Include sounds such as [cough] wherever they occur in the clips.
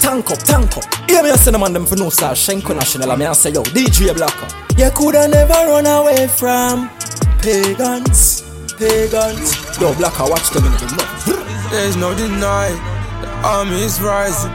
tank up, tank up. Hear me, I send them on them for no star, Shenko National. I mean, I say, yo, DJ Blacker. You coulda never run away from pagans, pagans. Yo, Blacker, watch them in the There's no denying, the army is rising.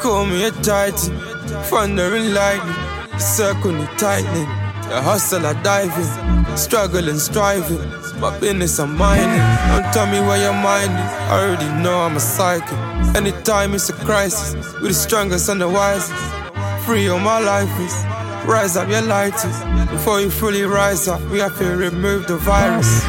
Call me a titan, thunder and lightning, circle tightening. The hustle I dive diving, struggling, striving. My business I'm mining. Don't tell me where your mind is. I already know I'm a psychic. Anytime it's a crisis, we the strongest and the wisest. Free all my life is. Rise up your lighters. Before you fully rise up, we have to remove the virus.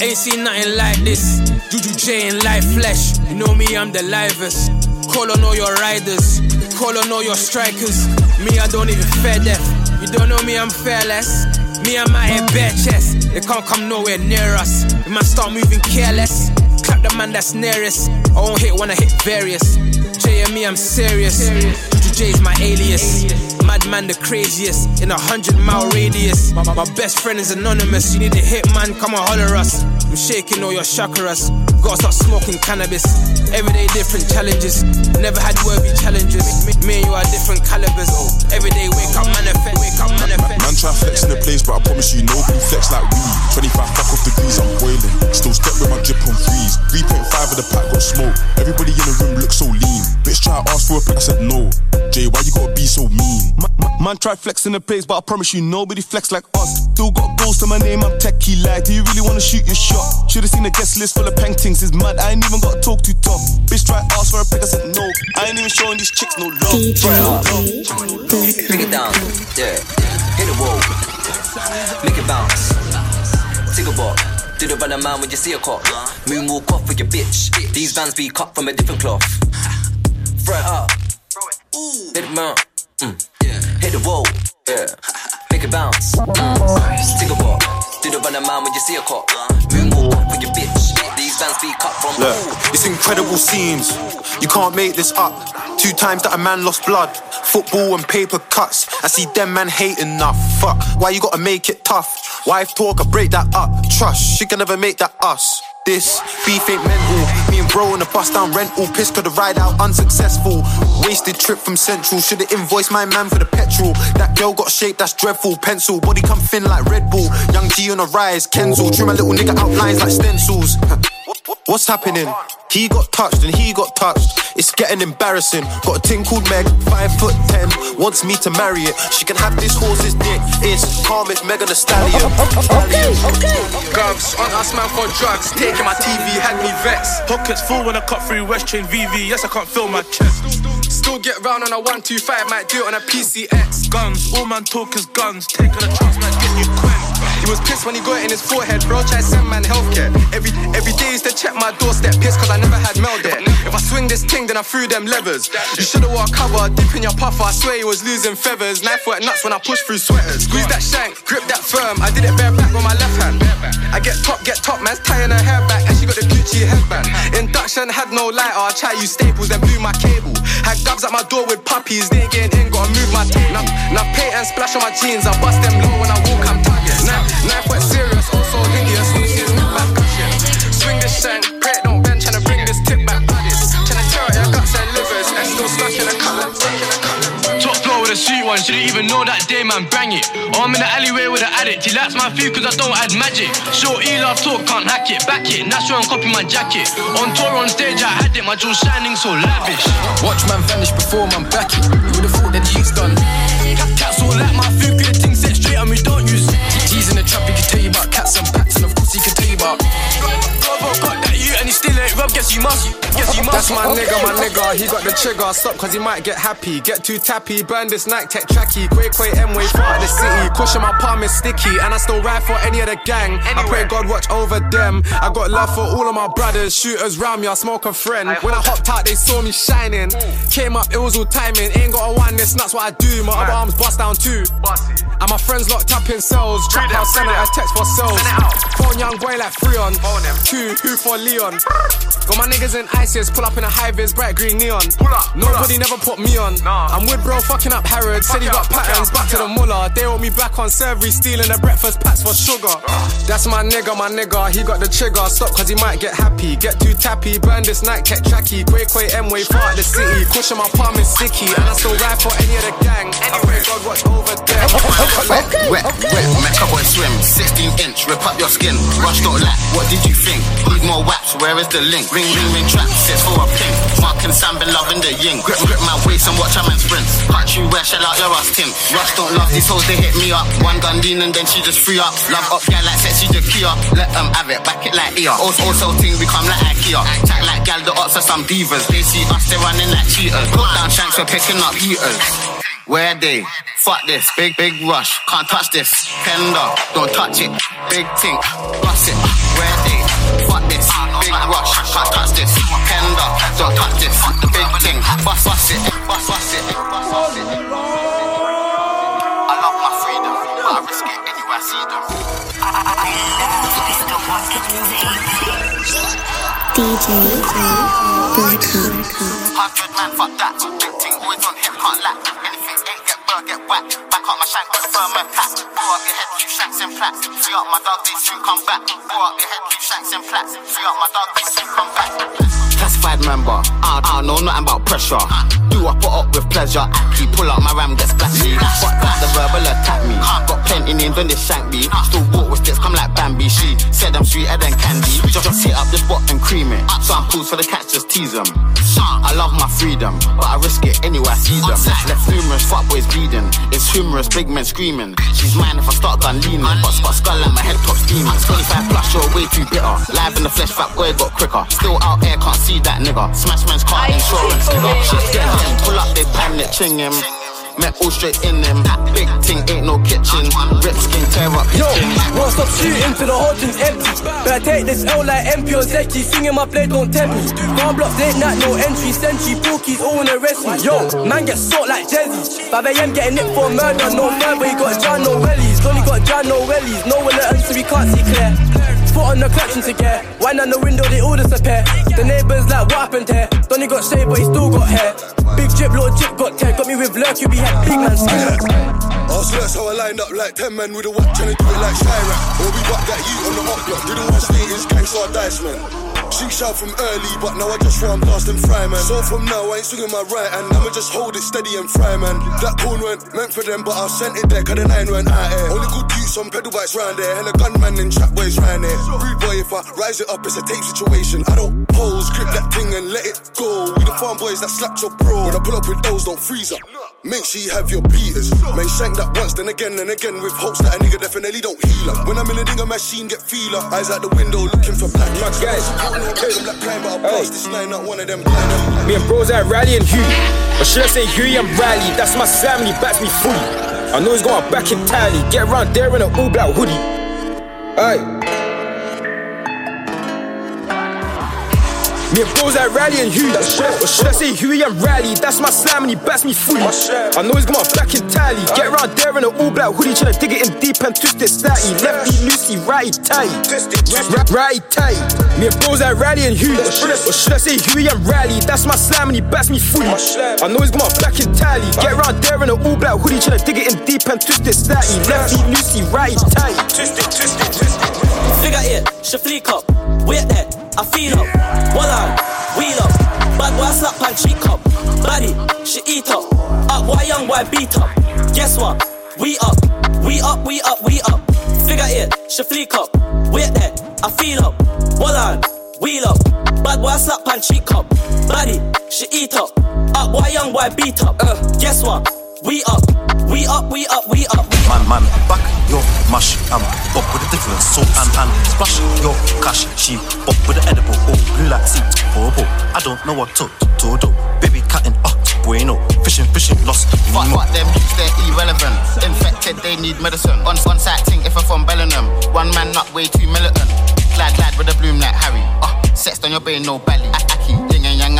Ain't seen nothing like this. Juju J in live flesh. You know me, I'm the livest. Call on all your riders. Call on all your strikers. Me, I don't even fear death. You don't know me, I'm fearless. Me, and my head bare chest. They can't come nowhere near us. We might start moving careless. Clap the man that's nearest. I won't hit when I hit various. J and me, I'm serious. Juju J is my alias. Madman the craziest in a hundred mile radius. My, my best friend is anonymous. You need a hit man, come and holler us. I'm shaking all your chakras. Gotta start smoking cannabis. Everyday different challenges. Never had worthy challenges. Me, me and you are different calibers. Oh. Every day wake up, manifest, wake up, manifest. Man try flex in the place, but I promise you nobody flex like we. 25 fuck off degrees, I'm boiling. Still step with my drip on freeze. 3.5 of the pack got smoke. Everybody in the room looks so lean. Bitch try to ask for a pack, I said no. Jay, why you mean? Man, man try flex in the place, but I promise you nobody flex like us. Still got goals to my name, I'm techie like. Do you really wanna shoot your shot? Should've seen the guest list full of paintings. It's mad, I ain't even got to talk too tough. Bitch try ask for a pick, I said no. I ain't even showing these chicks no love. Bring it down, yeah. Hit the wall, make it bounce. Take a walk. Do the run a man when you see a cop. Moonwalk off with your bitch. These vans be cut from a different cloth. Throw it up. Hit it mount. Mm. Hit the wall. Yeah. Make it bounce. Take a walk. Do the run a man when you see a cop. Moonwalk off with your bitch. These vans be cut from. Look, it's incredible scenes. You can't make this up. Two times that a man lost blood. Football and paper cuts. I see them man hate enough. Fuck, why you gotta make it tough? Wife talk, I break that up. Trust, she can never make that us. This beef ain't mental. Me and bro on a bus down rental. Piss could have ride out unsuccessful. Wasted trip from Central. Should've invoiced my man for the petrol. That girl got shape that's dreadful. Pencil, body come thin like Red Bull. Young G on a rise, Kenzel. Trim a little nigga outlines like stencils. [laughs] What's happening? He got touched and he got touched. It's getting embarrassing. Got a ting called Meg, five foot ten, wants me to marry it. She can have this horse's dick. It's calm, it's Megan Thee Stallion. Okay, okay. Govs on us man for drugs. Taking my TV had me vexed. Pockets full when I cut through West Chain VV. Yes, I can't feel my chest. Still get round on a 125, might do it on a PCX. Guns, all man talk is guns. Taking a chance, might get you quenched. He was pissed when he got it in his forehead, bro. Try send man healthcare. Every every day is to check my doorstep, pissed cause I never had mail there. If I swing this ting, then I threw them levers. You should've wore a cover, deep in your puffer. I swear he was losing feathers. Knife work nuts when I push through sweaters. Squeeze that shank, grip that firm. I did it bare back with my left hand. I get top, get top, man's tying her hair back, and she got the Gucci headband. Induction had no lighter, I try use staples, then blew my cable. Had gubs at my door with puppies, they ain't getting in, gotta move my tape. Now, now paint and splash on my jeans, I bust them low when I walk, I'm target. Knife, knife wet serious, also hideous, when she's not back gushing. Swing this shank, pray it don't bend, tryna bring this tip back bodies. Tryna tear out your guts and livers, and still stuck in a cutlet. Top floor with a sweet one, shouldn't even know that day, man, bang it. Oh, I'm in the alleyway with an addict, he likes my food cause I don't add magic. Short E love talk, can't hack it, back it, that's why I'm copy my jacket. On tour on stage, I had it, my jaw shining so lavish. Watch man vanish before man back it. You would've thought that he's done. Cats all like my food, good thing set straight and we don't use. In the trap, he can tell you about cats and bats, and of course he can tell you about. Got that you and he still ain't guess you must, guess you must. That's my nigga, my nigga. He got the trigger. Stop cause he might get happy. Get too tappy. Burn this night, Tech tracky. Quay Quay M way of the city. Cushion my palm is sticky. And I still ride for any of the gang. I pray God watch over them. I got love for all of my brothers. Shooters round me, I smoke a friend. When I hopped out, they saw me shining. Came up, it was all timing. Ain't got a one, this, that's what I do. My other arms bust down too. And my friends locked up in cells. Trap house, send out a text for cells. Phone young boy like Freon. Two, who for Leon. Got my niggas in ISIS, pull up in a high vis, bright green neon. Pull up, Nobody never put me on. Nah. I'm with bro fucking up Harrod, said he got patterns, back to the mullah. They want me back on Servery, stealing the breakfast packs for sugar. That's my nigga, my nigga, he got the trigger. Stop cause he might get happy, get too tappy, burn this night, get tracky. Quay Quay M way far the city, cushion my palm is sticky, and I still ride for any of the gang. Anyway, God watch over there. Wet, wet, wet, make a boy swim. 16 inch, rip up your skin. Rush don't lack, what did you think? Need more waps, where is the link? Ring, ring, ring, trap, sits for a pink. Mark and loving the yin. Grip, grip my waist and watch a man sprint. Catch you where shell out your ass tint. Rush don't love these hoes, they hit me up. One gun lean and then she just free up. Love up, yeah, like sexy Jakia. Let them have it, back it like ear. Also, also thing become like Ikea. Act like gal, the ops are some divas. They see us, they running like cheaters. Put down shanks, we're picking up heaters. Where they? Fuck this, big, big rush. Can't touch this. Penda, don't touch it. Big thing, bust it. Where they? Fuck this, big rush. Can't touch this. Penda, don't touch this. Big thing, bust, bust it. Bust, bust it. Bust, bust it. I love my freedom, but I risk it anywhere I see them. DJ Blackout. Hundred man, fuck that. Big thing, always on him, can't lack. Anything ain't get burned, get whack. On my shank, got firm and pack. Blow up your head, two shanks and flats. Free up my dog, they soon come back. Blow up your head, two shanks and flats. Free up my dog, they soon come back. Classified member, I, I know nothing about pressure. Do I put up with pleasure? Aki, pull up my ram, get splashy. Fuck that, the verbal attack me. Got plenty names on this shank me. Still walk with sticks, come like Bambi. She said I'm sweeter than candy. Just, just hit up the spot and cream it. So I'm cool, so the cats just tease them. I love my freedom, but I risk it anywhere I see them. Left numerous fuckboys bleeding. It's humorous, big men screaming. She's mine if I start gun leaning. But spot skull and my head top steaming. 25 plus, you're way too bitter. Live in the flesh, fat boy got quicker. Still out here, can't see that nigga. Smash man's car insurance, nigga. Shit get him, pull up, they pan it, ching him. Met all straight in them. That big thing ain't no kitchen. Rip skin, tear up Yo, won't stop shooting till the whole thing's empty. I take this L like MP or Zeki. Singing my play, don't tempt me. Farm blocks ain't that no entry. Sentry, bookies, all wanna arrest me. Yo, man get sought like Jezzy. 5 a.m. getting nicked for murder. No further, he got John no wellies. Only got John no wellies. No one to so we can't see clear. Foot on the clutching to get. Wine on the window, they all disappear. The neighbors like, what happened here? Donny got shaved, but he still got hair. Big drip, little drip got tear. Got me with lurk, you be big man skin. Ask us how I lined up like 10 men with a watch to do it like Chirac. Or we got that you on the up block. Didn't want status, gangsta dice man. She shout from early, but now I just run past and fry man. So from now I ain't swinging my right hand, I'ma just hold it steady and fry man. That corn went meant for them, but I sent it there, cause the nine went out here. Only good use on pedal bikes round there, and a gunman and trap boys round there. Rude boy, if I rise it up, it's a tape situation. I don't pose, grip that thing and let it go. We the farm boys that slapped your bro. When I pull up with those, don't freeze up. Make sure you have your beaters. Man, shank that once, then again and again with hopes that a nigga definitely don't heal up. When I'm in a dinger machine, get feeler. Eyes out the window looking for black My guys, Black kind, but I'll pass this nine, not one of them. Me and bros at Rally and Huey. Or should I say Huey and Rally? That's my he backs me fully. I know he's going back entirely. Get around there in an all black hoodie. Aye. Me and bros at Rally and Huey. Or should I say Huey and Rally? That's my Sam and he backs me fully. I know he's going back entirely. Get around there in an all black hoodie. Tryna dig it in deep and twist it slightly. Lefty loosey, righty tight. Righty tight. Me and bros at Rally and Huey. Or should I say Huey and Rally? That's my Sam and he backs me fully. I know he's going back entirely. Get around there in an all black hoodie. Tryna dig it in deep and twist it slightly. Lefty loosey, righty tight. Twist it, twist it, twist it. Figure it, she fleek up. Wait there, I feel up. One on, wheel up. Bad boy slap and cheek up. Body, she eat up. Up boy, young boy beat up. Guess what? We up, we up, we up, we up. Figure it, she fleek up. Wait there, I feel up. One on, wheel up. Bad boy slap and cheek up. Body, she eat up. Up boy, young boy beat up. Uh, guess what? We up, we up, we up, we up. Man, man, back your mash and pop with a different salt and and splash your cash. She pop with the edible, oh, blue like seat, horrible. I don't know what to to do. Baby cutting, oh, bueno. Fishing, fishing, lost. Fuck, fuck them youths, they're irrelevant. Infected, they need medicine. On on site thing, if I'm from Bellingham. One man not way too militant. Glad lad with a bloom like Harry. Uh, sexed on your brain, no belly. Aki, yin and yang,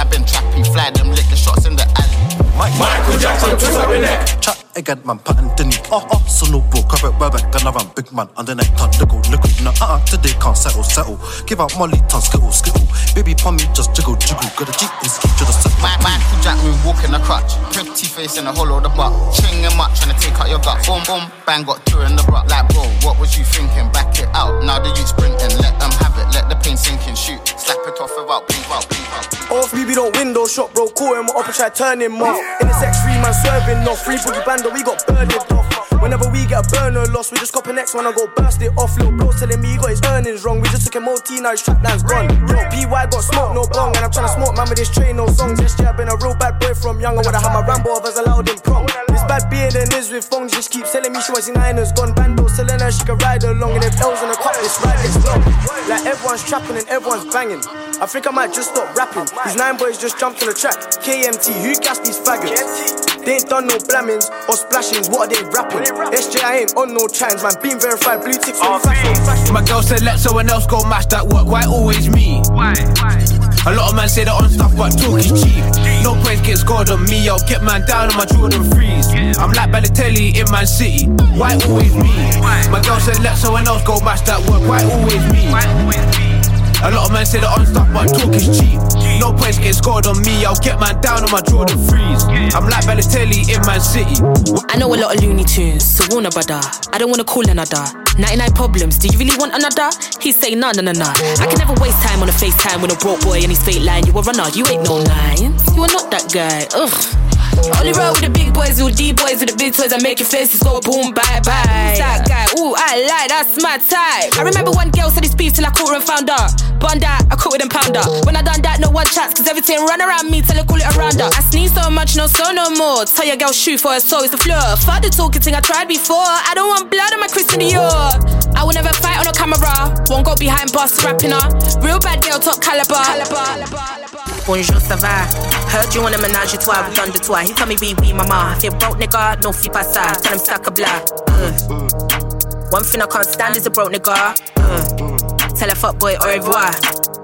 I've been trappy. Fly them, the shots in the alley. Michael Jackson, twist up your neck. Chat again, man, pattern the knee. Oh, oh, so no bro, cover it, rubber, gonna run big man under neck, can't look, look, no, uh, uh, today can't settle, settle. Give out Molly, ton, skittle, skittle. Baby, pon me, just jiggle, jiggle. Got a Jeep and ski to the set. My Michael Jack moon walking the crutch. Pretty face in the hollow of the butt. Ching him up, trying to take out your gut. Boom, boom, bang, got two in the butt. Like, bro, what was you thinking? Back it out. Now the youth sprinting. Let them have it, let the pain sink and shoot. Slap it off without bleep out, bleep out. Off BB don't window shot, bro. Call him up and try turn him off. In the sex free man swerving off. Free boogie bando, we got burned it off. Whenever we get a burner loss, we just cop a next one and go burst it off. Little bro telling me he got his earnings wrong. We just took him OT, now his trap line's gone. Yo, PY got smoke, no bong. And I'm trying to smoke man with this train, no songs. Yes, yeah, I've been a real bad boy from young. I would have had my Rambo I allowed in prom. This bad than is with phones. Just keep telling me she wants niners gone. Bando selling her, she can ride along. And if L's in the cup, this ride is long. Like everyone's trapping and everyone's banging. I think I might just stop rapping. These nine boys just jumped on the track. KMT, who gassed these faggots? They ain't done no blammings or splashings. What are they rapping? SJ, I ain't on no chines, man. Being verified, blue ticks on fashion. My girl said let someone else go match that work. Why always me? Why? A lot of men say they're on stuff, but talk is cheap. No points get scored on me. I'll get man down on my Jordan freeze. I'm like Balotelli in Man City. Why always me? My girl said let someone else go match that work. Why always me? A lot of men say they're on stuff, but talk is cheap. No points get scored on me. I'll get man down on my Jordan freeze. I'm like Balotelli in Man City. I know a lot of Looney Tunes, so Warner brother. I don't wanna call another. 99 problems, do you really want another? He say nah, nah, nah, nah. I can never waste time on a FaceTime with a broke boy and his fake line. You a runner, you ain't no nines. You are not that guy, ugh. Only roll with the big boys, with D boys with the big toys that make your faces go boom, bye bye. That guy, ooh, I like, that's my type. I remember one girl said his beef till I caught her and found her. Bond that, I caught with them pounder. When I done that, no one chats, cause everything run around me till I call it around her. I sneeze so much, no so no more. Tell your girl shoot for her soul, it's the floor. Fuck the talking thing I tried before. I don't want blood on my Christian Dior. I will never fight on a camera. Won't go behind boss rapping her. Real bad girl, top caliber. Bonjour, ça va? Heard you want a menage a trois, we done tour. He tell me be we mama. If you broke nigga, no fee pass Tell him suck a blah. Uh. One thing I can't stand is a broke nigga. Uh. Tell a fuck boy au revoir.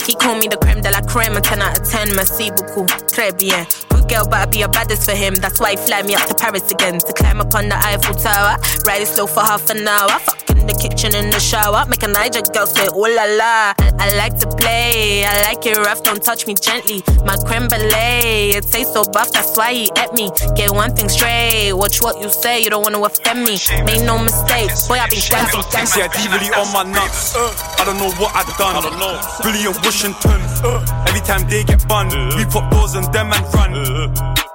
He call me the creme de la creme, a 10 out of 10, merci beaucoup, très bien. Good girl, but I be a baddest for him. That's why he fly me up to Paris again to climb up on the Eiffel Tower. Ride it slow for half an hour. Fuck in the kitchen, in the shower. Make a Niger girl say, ooh la la. I like to play, I like it rough, don't touch me gently. My creme brulee, it tastes so buff, that's why he ate me. Get one thing straight, watch what you say, you don't wanna offend me. Make no mistake, boy, I been dancing, dancing. Yeah, D really on my nuts. I don't know what I've done. I don't know. Billy and Washington. Every time they get bun, we pop doors and them and run.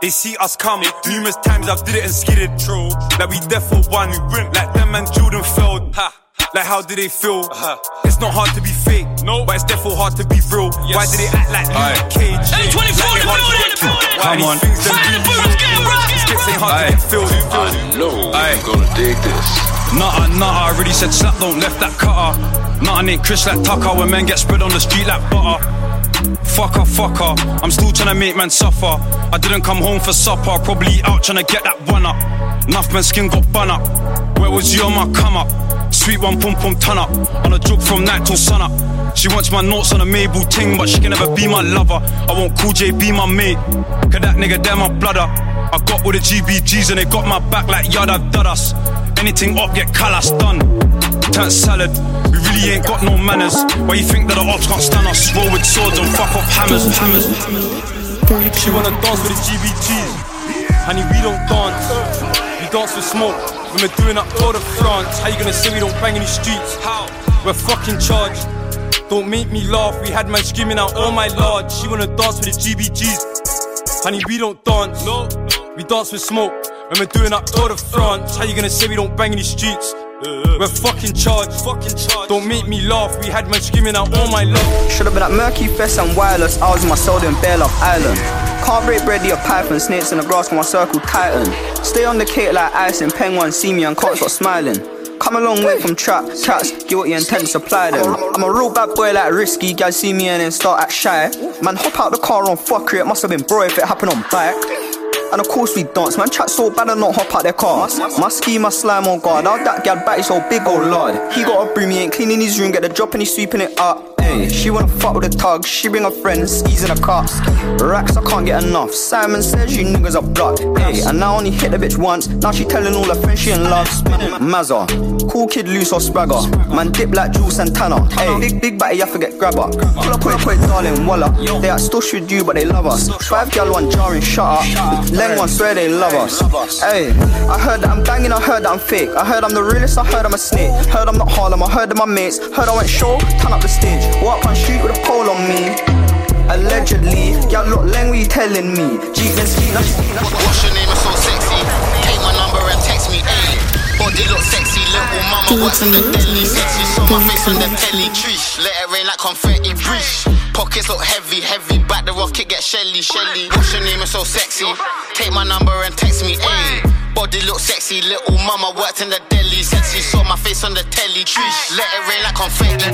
They see us come. Numerous times I've did it and skidded. True. Like we deaf for one. We went like them and Jordan failed. Like how did they feel? Uh-huh. It's not hard to be fake, no. but it's therefore hard to be real. Why did they act like Luke Cage? Hey, 24 like they hard to get through? Why Come these on. things them Find the really boots, get rock, These get skits ain't rock. hard to get filled. I know you're gonna dig this. Nutter, nutter, I already said slap, don't left that cutter. Nothing ain't Chris like Tucker when men get spread on the street like butter. Fucker, fucker, I'm still trying to make man suffer. I didn't come home for supper, probably out trying to get that one up. Enough man skin got bun up. Where was you on my come up? Sweet one pum pum ton up. On a joke from night till sun up. She wants my notes on a Mabel ting, but she can never be my lover. I want Cool J be my mate. Cause that nigga, there my brother. I got all the GBGs and they got my back like yada dadas. Anything up, get callous done. Turn salad, we really ain't got no manners. Why you think that the ops can't stand us? Roll with swords and fuck off hammers, hammers. She wanna dance with the GBGs. Honey, we don't dance. We dance with smoke. When we're doing up Tour de France. How you gonna say we don't bang in the streets? How? We're fucking charged. Don't make me laugh. We had man screaming out, oh my lord. She wanna dance with the GBGs. Honey, we don't dance. No. We dance with smoke. When we're doing up Tour de France. How you gonna say we don't bang in the streets? We're fucking charged. Fucking charged. Don't make me laugh. We had man screaming out, oh my love. Should've been at Murky Fest and Wireless. I was in my soul in Bear Island. Can't break bread, a python, snakes in the grass, my circle tighten. Stay on the cake like ice and penguin, see me and can't smiling. Come a long way from trap, cats, guilty intent to supply them. I'm a real bad boy like risky, guys see me and then start act shy. Man, hop out the car on fuckery, it must have been bro if it happened on bike. And of course we dance, man. Chat so bad I not hop out their car. My ski, my slime oh on guard. Out that gal back is so big, oh lord. He got a broom, he ain't cleaning his room, get the drop and he's sweeping it up. She wanna fuck with a tug, she bring her friends, skis in a car. Racks, I can't get enough. Simon says you niggas are blood. Hey, and I only hit the bitch once. Now she telling all her friends she in love. Mazza, cool kid, loose or spragger. Man dip like Jules Santana. Hey, big big batty, I forget grabber. Pull up, quick, quick, darling, walla. They are still with you, but they love us. Five gal one jarring, shut up. Leng one swear they love us. Hey, I heard that I'm banging, I heard that I'm fake. I heard I'm the realest, I heard I'm a snake. Heard I'm not Harlem, I heard of my mates. Heard I went show, turn up the stage. Walk on street with a pole on me. Allegedly, y'all look leng, what you telling me? Jeep and ski, now she What's your name? It's so sexy. Take my number and text me. Ayy. Body look sexy, little mama what's in the deli. Sexy, saw my face on the telly. Trish, let it rain like confetti. Brish. Pockets look heavy, heavy. Back the rocket, get shelly, shelly. What's your name? It's so sexy. Take my number and text me. Ayy. Body look sexy, little mama worked in the deli. Sexy, saw my face on the telly. Trish, let it rain like confetti.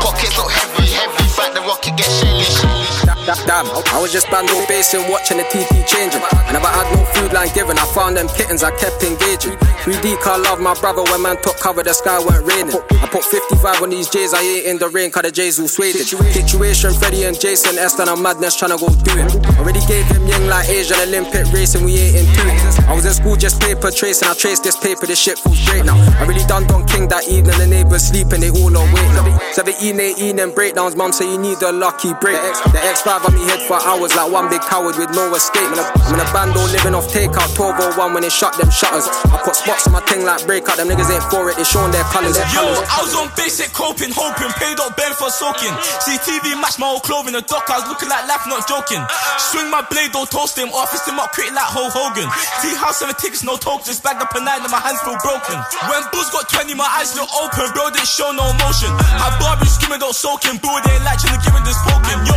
Pockets look heavy, heavy. Back the rocket, get shelly, shelly. Damn, I was just band on basing, watching the TT changing. I never had no food line given, I found them kittens, I kept engaging. 3D car love my brother when man took cover, the sky weren't raining. I put 55 on these J's, I ain't in the rain, cause the J's all swayed. Situation, Freddie and Jason, Eston and Madness tryna go do it. Already gave him young like Asian Olympic racing, we ain't into it. I was in school just paper tracing, I traced this paper, this shit feels great now. I really done Don King that evening, the neighbors sleeping, they all awake now. 17, 18, and breakdowns, mum say you need a lucky break. The X, the X5 on me head for hours like one big coward with no escape. Man, I'm in a bando living off takeout 1201 when they shut them shutters. I put spots on my thing like breakout, them niggas ain't for it, they showing their colours. Yo, I was on basic coping, hoping, paid up Ben for soaking. CTV match my old clothing, the dock, I was looking like laugh, not joking. Swing my blade, don't toast him, office him up, quick like Hulk Hogan. See how seven tickets, no tokens, just bagged up a nine and my hands feel broken. When Bulls got 20, my eyes look open, bro, didn't show no emotion. I Barbie screaming, don't soak him, boo, they like trying to give him this poking. Yo,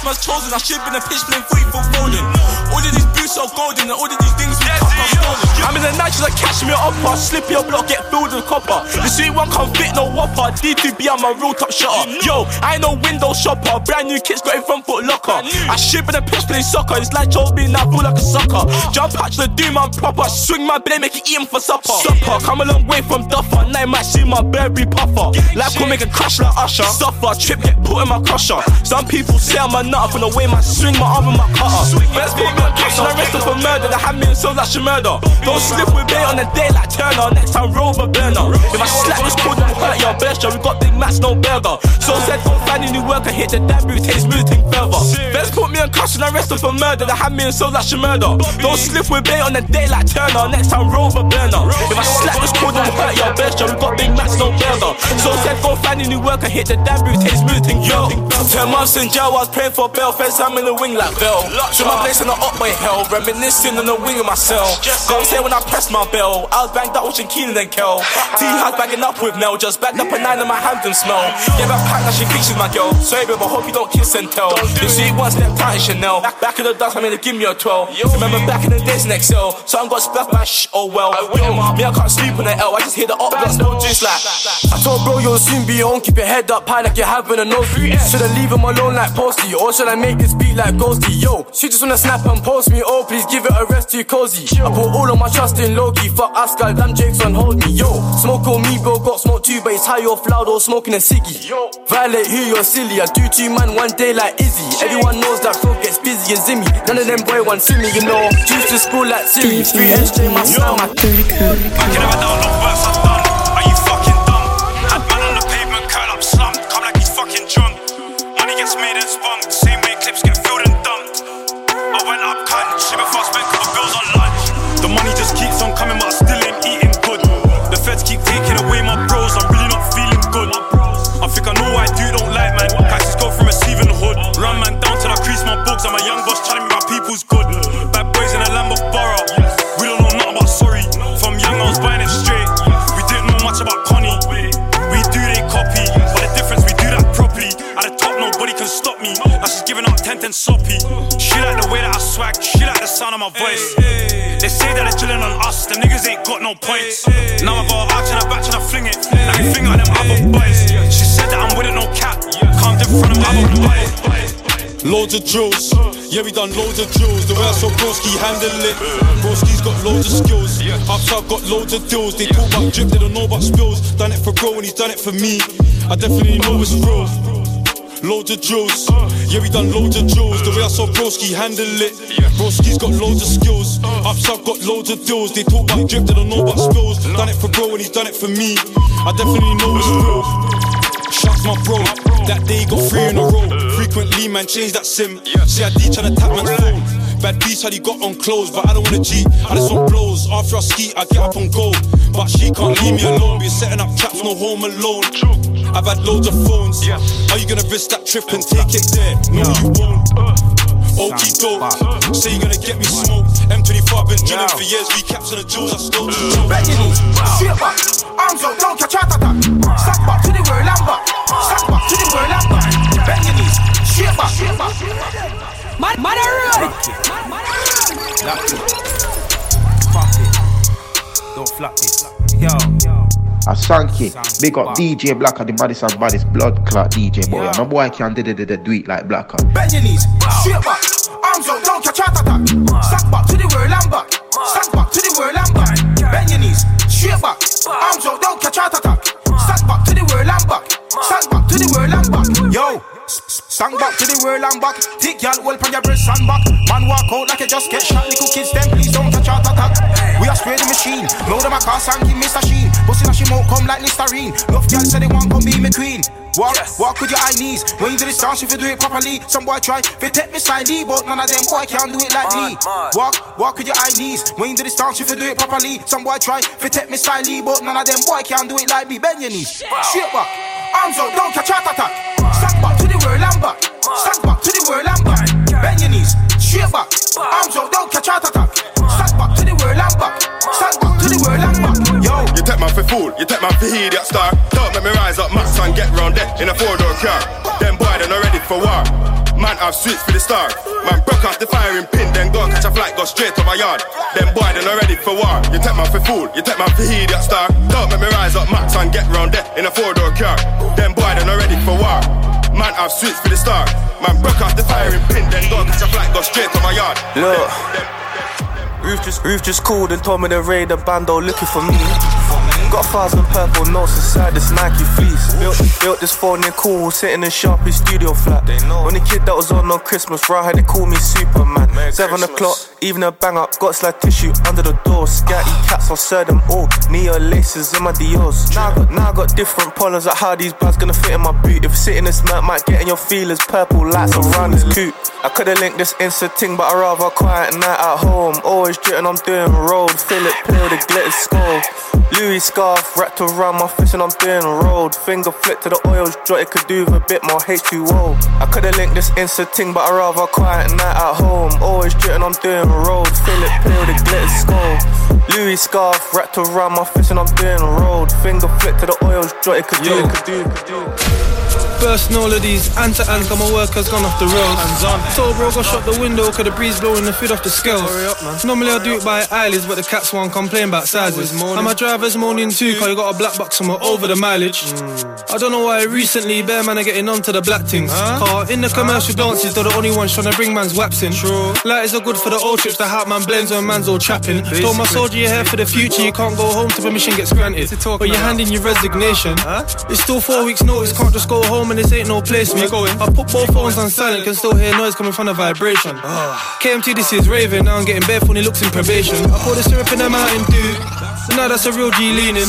life man's chosen, I should've been a pitch playing free for folding. All of these boots are golden, and all of these things I'm in the night, she's like catch me up, I slip your block, get filled with copper. The sweet one can't fit no whopper, D2B, I'm a real top shutter. Yo, I ain't no window shopper, brand new kits got in front foot locker. I ship in a pitch playing soccer, it's like Joe being that fool like a sucker. Jump out to the doom, I'm proper, swing my blade, make it eat him for supper. Supper, come a long way from Duffer, now you might see my berry puffer. Life could make a crash like Usher. Suffer, trip, get put in my crusher. Some people say I'm a nut from the way my swing my arm and my cutter. First put me on case and arrested for murder. They had me in souls like she murder. Don't slip with bait on the day like Turner. Next time rover burner. If I slap this code, then hurt your best. We got big mats, no burger. So said don't find any work. I hit the damn boot, taste smooth thing further. First put me on caution, arrested for murder. They had me in souls like she murder. Don't slip with bait on the day like Turner. Next time rover burner. If I slap this code, then hurt your best. We got big mats, no burger. So said don't find any work. I hit the damn boot, taste smooth thing Yo, ten months in jail, I was praying for bail. First I'm in the wing like Bell. Show my place in the up way hell, reminiscing on the wing of my cell. Go say when I pressed my bell, I was banged up watching Keenan and Kel. T house bagging up with Mel, just bagged up a nine and my hand them smell. Yeah, back pack now she thinks she's my girl. Sorry, babe, I hope you don't kiss and tell. You see, one step tight in Chanel. Back in the dust, I'm gonna give me a 12. Remember back in the days in Excel, so I'm got stuff by shh, oh well. Yo, me, I can't sleep on the L, I just hear the up, that's no juice like. I told bro, you'll soon be on, keep your head up high like you're having a nose. Should I leave him alone like Posty, or should I make this beat like Ghosty? Yo, she just wanna snap and post me, oh please give it a rest too cozy. I put all of my trust in Loki, fuck Asgard, damn Jake's on hold me. Yo, smoke on me, bro, got smoke too, but it's high off loud or smoking a ciggy. Yo, violate who you're silly, I do two man one day like Izzy. Everyone knows that flow gets busy and zimmy. None of them boy want see me, you know. Juice to school like Siri, free HJ, my slam, my I can never down my voice. They say that they're drilling on us. Them niggas ain't got no points. Now I got a arch and a back and I fling it. Like a finger at them other boys. She said that I'm with it, no cap. Calmed in front of other boys. Loads of drills, yeah, we done loads of drills. The way I saw Broski handle it. Broski's got loads of skills. Ups, I've got loads of deals. They talk about drip, they don't know about spills. Done it for bro and he's done it for me. I definitely know it's real. Loads of jewels. yeah, we done loads of jewels. The way I saw Broski handle it, Broski's got loads of skills. Ups, I've got loads of deals. They talk about drip, they don't know about spills. Done it for bro, and he's done it for me. I definitely know it's real. Shouts my bro, that day he got three in a row. Frequently, man, change that sim. See, I D tryna tap man's phone. Bad beats how he got on clothes, but I don't wanna cheat. I just want blows. After I ski, I get up and go. But she can't leave me alone. We're setting up traps, no home alone. I've had loads of phones. Are you gonna risk that trip and take it there? No, you won't. Okie doke, say you're gonna get me smoked. M25 been drilling for years, recaps on the jewels I stole. Knees, straight back, arms up, don't catch heart attack. Stack back to the world and back, stack back to the world and back. Bend your knees, straight back, straight back. Man, man, alright. Lock it. Fuck it. Don't flap it. Yo. I sank it. Big up DJ Blacker, the baddest and baddest blood clot DJ boy. No boy can do, do, do, do, do it like Blacker. Bend your knees, straight back, arms out, don't catch heart attack. Stack back to the world and back, stack back to the world and back. Bend your knees, straight back, arms out, don't catch heart attack. Stack back to the world and back, stack back to the world and back. Yo. Stand back to the world and back. Take y'all well on your breast and back. Man walk out like you just get shot. Little kids, them please don't touch heart attack. We are spray the machine. Know them a cast and give Mr. Sheen. Bustin' a she mouth come like Listerine. Love y'all say they want come be me queen. Walk, walk with your eye knees. When you do this dance, if you do it properly, some boy try. They take me side but none of them boy can do it like me. Walk, walk with your eye knees. When you do this dance, if you do it properly, some boy try. They take me side but none of them boy can do it like me. Bend your knees, straight back, arms out, don't catch heart attack. Stack back world and back. Stack back to the world and back. Bend your knees, straight back, arms out, don't catch heart attack. Stack back to the world and back. Stack back to the world and back. Yo, You take man for fool, you take man for idiot star. Don't make me rise up, max and get round there in a four door car. Them boy, they not ready for war. Man I've sweets for the star. Man broke off the firing pin, then go catch a flight, go straight to my yard. Them boy, they not ready for war. You take man for fool, you take man for idiot star. Don't make me rise up, max and get round there in a four door car. Them boy, they not ready for war. Man I've switched for the star. Man broke off the firing pin, then go catch a flight, go straight to my yard. Look. Roof just, Roof just called and told me to raid the bando looking for me. Got a thousand purple notes inside this Nike fleece. Built, built this phone in cool, sitting in Sharpie studio flat. Only kid that was on on Christmas, right? How they call me Superman. Seven o'clock, even a bang up, got slide tissue under the door. Scatty cats, I'll serve them all. Neo laces in my Diors. Now I got, now I got different polars, like how these bags gonna fit in my boot. If sitting in this mat, might get in your feelers. Purple lights around this coop. I could've linked this Insta ting, but I rather quiet night at home. Always jitting, I'm doing road. Philipp Plein, the glitter skull. Louis scarf wrapped around my fist and I'm doing road. Finger flick to the oils, jot it could do with a bit more H2O. I could've linked this Insta ting, but I rather quiet night at home. Always jitting, I'm doing road. Philipp Plein, the glitter skull. Louis scarf wrapped around my fist and I'm doing road. Finger flick to the oils, jot it could do, could do, could do. Bursting all of these hand to hand, got my workers gone off the rails. Hands on. Told bro, go shut the window, cause the breeze blowing the food off the scales. Normally I do it by eyelids, but the cats won't complain about sizes. And my driver's moaning too, cause you got a black box somewhere over the mileage. I don't know why recently bear man are getting onto the black things. Car in the commercial dances, they're the only ones trying to bring man's waps in. True. Lighters are good for the old trips, the hat man blends when man's all trapping. Told my soldier you're here for the future, you can't go home till permission gets granted. But you're handing your resignation. It's still four weeks notice, can't just go home this ain't no place. Me going. I put both phones on silent, can still hear noise coming from the vibration. Ah. KMT, this is raving. Now I'm getting bare funny looks in probation. I pour the syrup in a mountain dew. So now that's a real G leaning.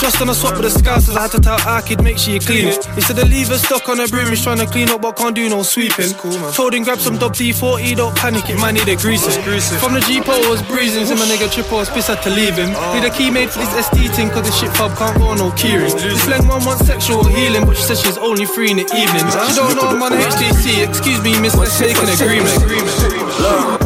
Just on a swap with the scouts, I had to tell Arkid, make sure you clean it. He said the lever stuck on a broom, he's trying to clean up, but can't do no sweeping. Cool, Told him grab some dub D40, don't panic, it might need a greasing. From the G I was breezing, so my nigga Trip was pissed had to leave him. Need a key made for this ST thing, cause the shit fob can't go no keyring. This flang one wants sexual healing, but she said she's only free in the evening. She don't know I'm on HTC, excuse me, miss, let's take an agreement.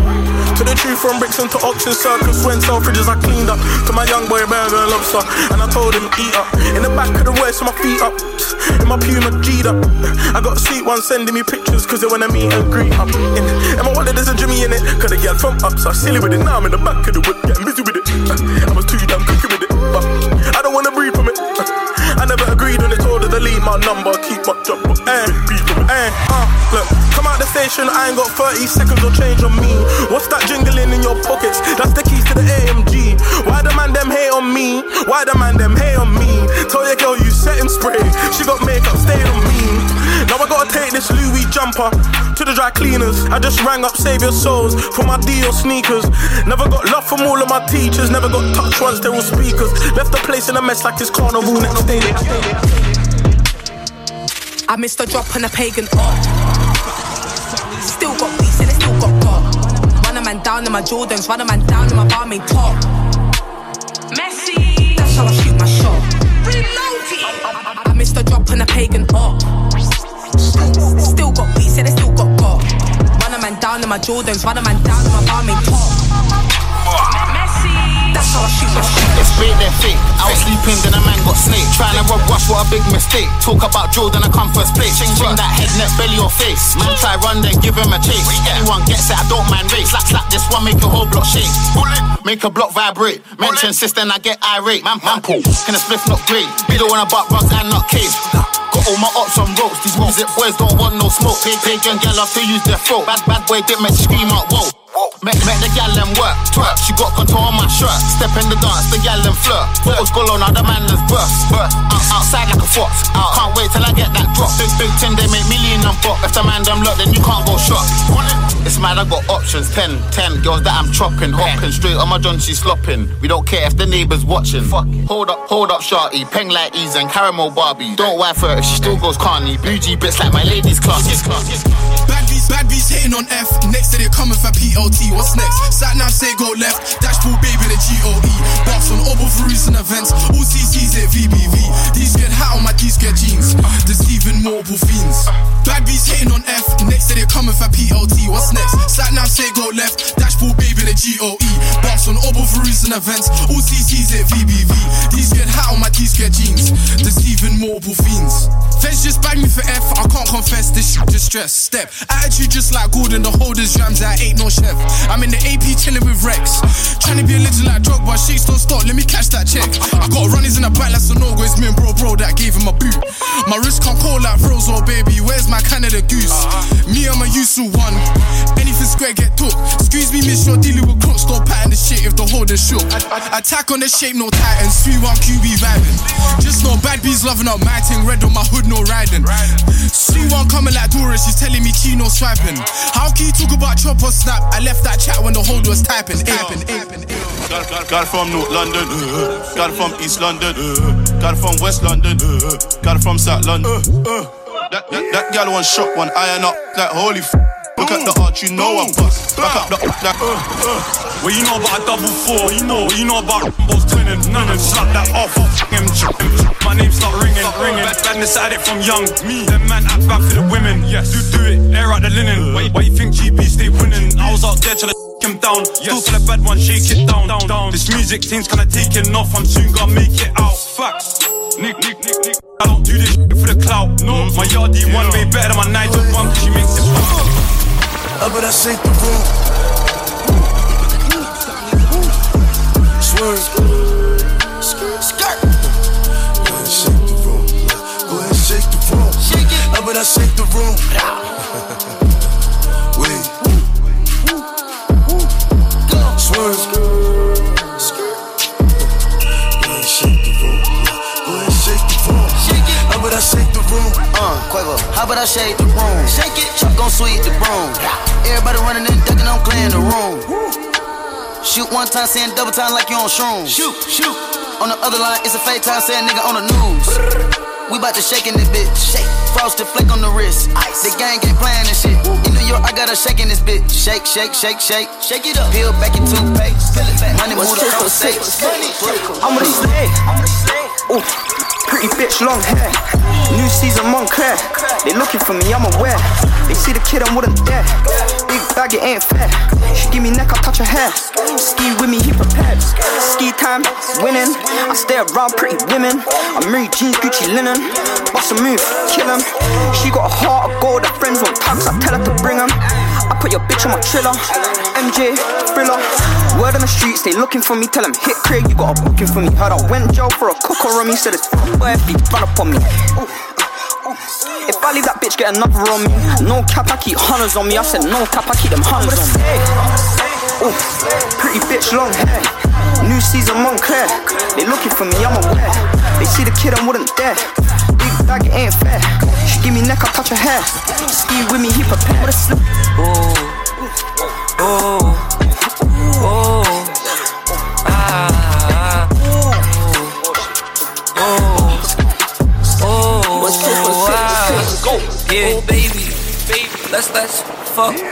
To the truth from Brixton to Oxford Circus When Selfridges I cleaned up. To my young boy burger lobster And I told him eat up. In the back of the waist with my feet up. In my Puma G'd up. I got a sweet one sending me pictures Cause they wanna meet and greet up. In, in my wallet there's a Jimmy in it. Cause the girl from up so silly with it. Now I'm in the back of the whip getting busy with it. Uh, I was too damn cookie with it. But I never agreed when they told her to leave my number Keep my job but eh, eh, uh. Look, come out the station, I ain't got 30 seconds or change on me. What's that jingling in your pockets? That's the keys to the AMG. Why the man them hate on me? Why the man them hate on me? Tell your girl you setting spray. She got makeup stay on me. Now I gotta take this Louis jumper to the dry cleaners. I just rang up Save Your Souls for my Dior sneakers. Never got love from all of my teachers. Never got touch once they were speakers. Left the place in a mess like this carnival next day. I missed a drop on a pagan art. Still got beats and it still got got. Run a man down in my Jordans, run a man down in my barmaid top. Messi, that's how I shoot my shot. I, I missed a drop on a pagan art. Still got beats and it still got got. Run a man down in my Jordans, run a man down in my barmaid top. Messi, that's how I shoot my shot. It's fake, they're fake. I was sleeping, then a man got snake. Trying to rob wash, what a big mistake. Talk about Jordan, I come first place. Ching ching that head, neck, belly, or face. Man try run, then give him a chase. Anyone gets it, I don't mind race. Slap, slap this one, make a whole block shake. Make a block vibrate. Mention sister, and I get irate. Man, man, pull. Can a spliff not great? Below on a butt runs and not cave. Got all my ops on ropes. These music boys don't want no smoke. Pay, pagan gal love to use their throat. Bad, bad boy did make scream out, whoa. Met, met the gal and work, twerk. She got control on my shirt. Step in the dance, the gal and flirt. Photos go low, now the man is burst. Out, outside like a fox. Out. Can't wait till I get that drop. Big, big tin, they make million and pop. If the man them look, then you can't go shot. It's mad, I got options. 10, 10 girls that I'm chopping. Hopping straight on my John, she slopping. We don't care if the neighbors watching. Fuck. Hold up, hold up, shorty. Peng like Ease and caramel Barbie. Don't wife her if she still goes carny. G bits like my ladies class. Bad beats, bad beats hitting on F. Next to they coming for PLT. What's next? Sat nav say go left. Dashboard baby the GOE. Buffs on roots and events. All CCs at VBV. These get hat on my keys get jeans. Deceiving mortal fiends. Bad beats hitting on F. Next to they coming for PLT. What's next? Sat nav say go left. Dashboard baby the GOE. Buffs on roots and events. All CCs at VBV. These get hat on my keys get jeans. Deceiving mortal fiends. Feds just bag me for F. I can't confess this shit just stress. Step. Attitude just like Gordon. The holders jams. I ain't no chef. I'm in the AP chilling with Rex. Trying to be a like drug, but shakes don't stop. Let me catch that check. I got runners in the back like Sonogo. It's me and bro, bro that gave him a boot. My wrist can't call like Rose or oh, baby. Where's my Canada goose? Me, I'm a useful one. Anything square get took. Excuse me, miss, you're dealing with crooks. Don't pattern the shit if the holder shook. Attack on the shape, no titan. 3-1 QB vibing. Just no bad bees loving up my thing. Red on my hood, no riding. 3-1 coming like Dora, she's telling me Chino swiping. How can you talk about chop or snap? I left that chat when the holder was typing. Aping, aping, Got, got, got it from North London, uh, uh. got it from East London, uh, uh. got it from West London, uh, uh. got it from South London. That, that, that gal one shot, one iron up, like holy f. Look at the art, you know I bust. Back up the that. What you know about a double four? What you know? What you know about Rambo's twinning? None and slap that off. Him, my name start ringing, ringing. Badness at it from young. Me, them man act bad for the women. Yes, do do it. Air out the linen. Why, why you think GB stay winning? I was out there trying to him down. Still for the bad one, shake it down, down, down. This music thing's kinda taking off. I'm soon gonna make it out. Facts. Nick, Nick, Nick, Nick. I don't do this for the clout. No, mm-hmm. my yardie one way better than my night of one, cause she makes it. Up but I shake the room. Swerve. Skirt. Go ahead, shake the room. Go ahead, shake the room. Up but I shake the room. How about I shake the room? Shake it, Chuck gon' sweep the broom. Everybody running and ducking, I'm clearing the room. Shoot one time, saying double time like you on shrooms. Shoot, shoot. On the other line, it's a fake time, saying nigga on the news. We bout to shake in this bitch. Shake. Frosted flake on the wrist. Ice. The gang ain't playing this shit. In New York, I got a shake in this bitch. Shake, shake, shake, shake. Shake it up. Peel back your toothpaste. Peel it back. Money move the conversation. I'm with a slay. Ooh, pretty bitch, long hair. New season, Moncler. They looking for me, I'm aware. They see the kid, I wouldn't dare. Big bag, it ain't fair. She give me neck, I touch her hair. Ski with me, he prepared. Ski time, winning. I stay around pretty women. I'm Mary jeans, Gucci linen. Bust a move, kill him. She got a heart of gold, her friends want tax, I tell her to bring 'em. Put your bitch on my trailer. MJ, thriller. Word on the streets, they looking for me. Tell them, hit Craig, you got a booking for me. Heard I went jail for a cooker on me. Said it's boy if he run up on me. Ooh. If I leave that bitch, get another on me. No cap, I keep hunters on me. I said no cap, I keep them hunters on me. Oh, pretty bitch, long hair. New season, Moncler. They looking for me, I'm aware. They see the kid, I wouldn't dare. Big bag, it ain't fair. She give me neck, I touch her hair. Ski with me, he prepared. What a slip. Oh, oh, oh, ah, oh, oh, oh, ah, yeah, baby, baby, let's let's fuck one more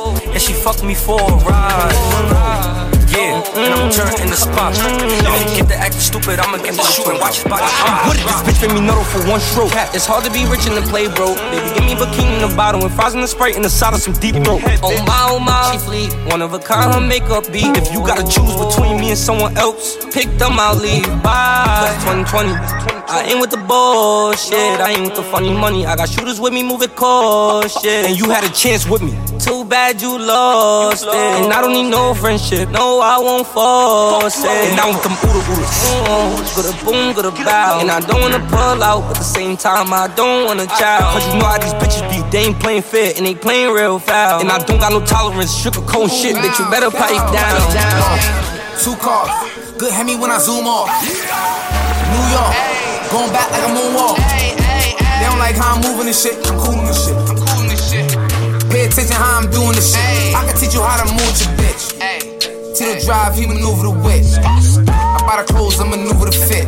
and she fucked me for a ride. Yeah, and I'm turning in the spot. If you get the acting stupid, I'ma get the shooting. Watch his body. I'm good at this bitch, made me nuddle for one stroke. It's hard to be rich and to play broke. Baby, give me a bikini in the bottle and fries in the sprite and the side of some deep throat. Oh my, oh my, she fleet. One of a kind, her makeup beat. If you gotta choose between me and someone else, pick them, I'll leave. Bye. 2020. I ain't with the bullshit. I ain't with the funny money. I got shooters with me, moving cautious. And you had a chance with me. Too bad you lost it. And I don't need no friendship. No, I won't force it. And I want them ooda oodas. Mm, good a boom, good a bow. And I don't wanna pull out, but at the same time, I don't wanna chow. Cause you know how these bitches be. They ain't playing fair and they playing real foul. And I don't got no tolerance, sugar cone shit. Bitch, you better pipe down. Two cars, good Hemi when I zoom off. New York, going back like a moonwalk. They don't like how I'm moving this shit. I'm coolin' this shit. I'm coolin' this shit. Pay attention how I'm doing this shit. I can teach you how to move your bitch. Tito drive, he maneuver the whip. I buy the clothes, I maneuver the fit.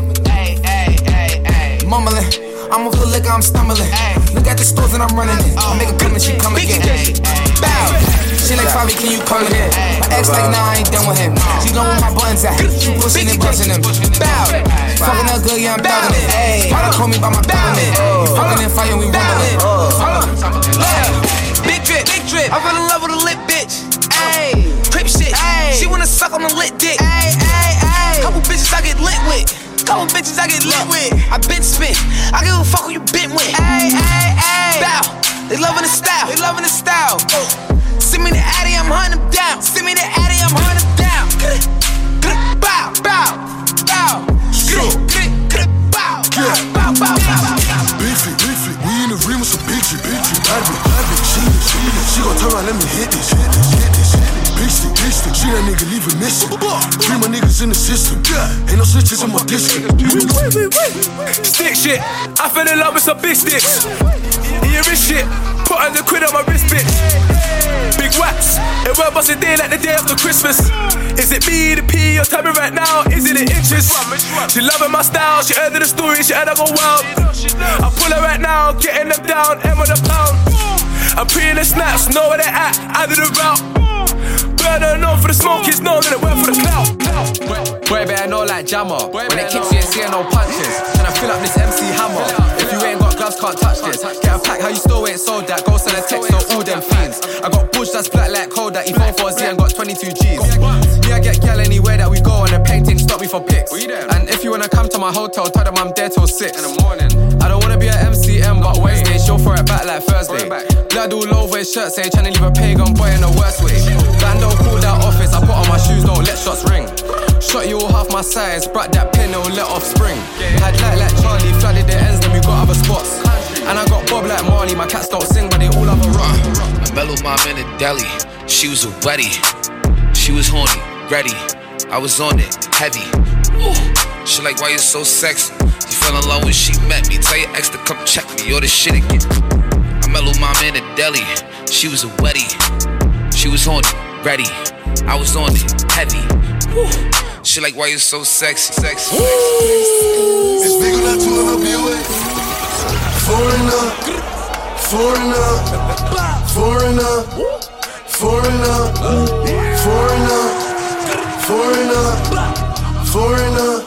Mumbling, I'm off the liquor, I'm stumbling. Look at the stores and I'm running it. I make a come and she come again. Bow. She like Fabi, can you come here? My ex like, nah, I ain't done with him. She know where my buttons at. She pushing and buzzing them. Bow. Fucking her good, yeah, I'm thugging it. Ayy, why call me by my government? Fucking and fighting, we rumbling. Big drip, big drip. I fell in love with a lit she wanna suck on a lit dick. Ayy, ayy, ayy. Couple bitches I get lit with. Couple bitches I get lit with. I been spit. I give a fuck who you been with. Ayy, ayy, ayy. Bow. They loving the style. They loving the style. Oh. Send me the Addy, I'm hunting them down. Send me the Addy, I'm hunting them down. Bow, bow, bow. Bow, bow, bow, bow, bow. Big feet, big. We in the ring with some big shit, big shit. Bad bitch, bad bitch. She, she, she gon' turn around, let me hit this, hit this, hit this, big stick. She that nigga leave it missing. Three my niggas in the system. Ain't no switches in my district. Stick shit. I fell in love with some big sticks. Yeah, rich shit. Put a quid on my wrist, bitch. Big wax. It won't bust a day like the day after Christmas. Is it me, the P, or me right now? Is it an interest? She loving my style. She heard of the story. She heard I go wild. I pull her right now, getting them down. M on the pound. I'm pre the snaps. Know where they at. Out of the route. Burner known for the smoke, it's known that it went for the clout. Boy, better know like Jammer. When it kicks, you ain't seeing no punches. Can I fill up this MC hammer? If you ain't got gloves, can't touch this. Get a pack, how you still ain't sold that? Go send a text to all them fiends. I got Bush that's black like cold that he phone for Z and got 22 G's. Me, I get gal anywhere that we go on the painting, stop me for pics. And if you wanna come to my hotel, tell them I'm there till 6 in the morning. I don't wanna be an MCM, but Wednesday, she'll throw it back like Thursday. Blood all over his shirt, say trying to leave a pagan boy in the worst way. Bando called out office, I put on my shoes, don't let shots ring. Shot you all half my size, brought that pin, it'll let off spring. Had light like Charlie, flooded the ends, then we got other spots. And I got Bob like Marley, my cats don't sing, but they all have a rock. I mellowed my man in Delhi. She was a wetty. She was horny, ready. I was on it, heavy. Ooh. She like, why you so sexy? You fell in love when she met me. Tell your ex to come check me. You're the shit again. I mellowed my man in Delhi. She was a wetty. She was horny, ready. I was on it, heavy. Ooh. She like, why you so sexy? Sexy. It's big on that tool be away. Foreigner, foreigner, foreigner, foreigner, foreigner, foreigner, foreigner,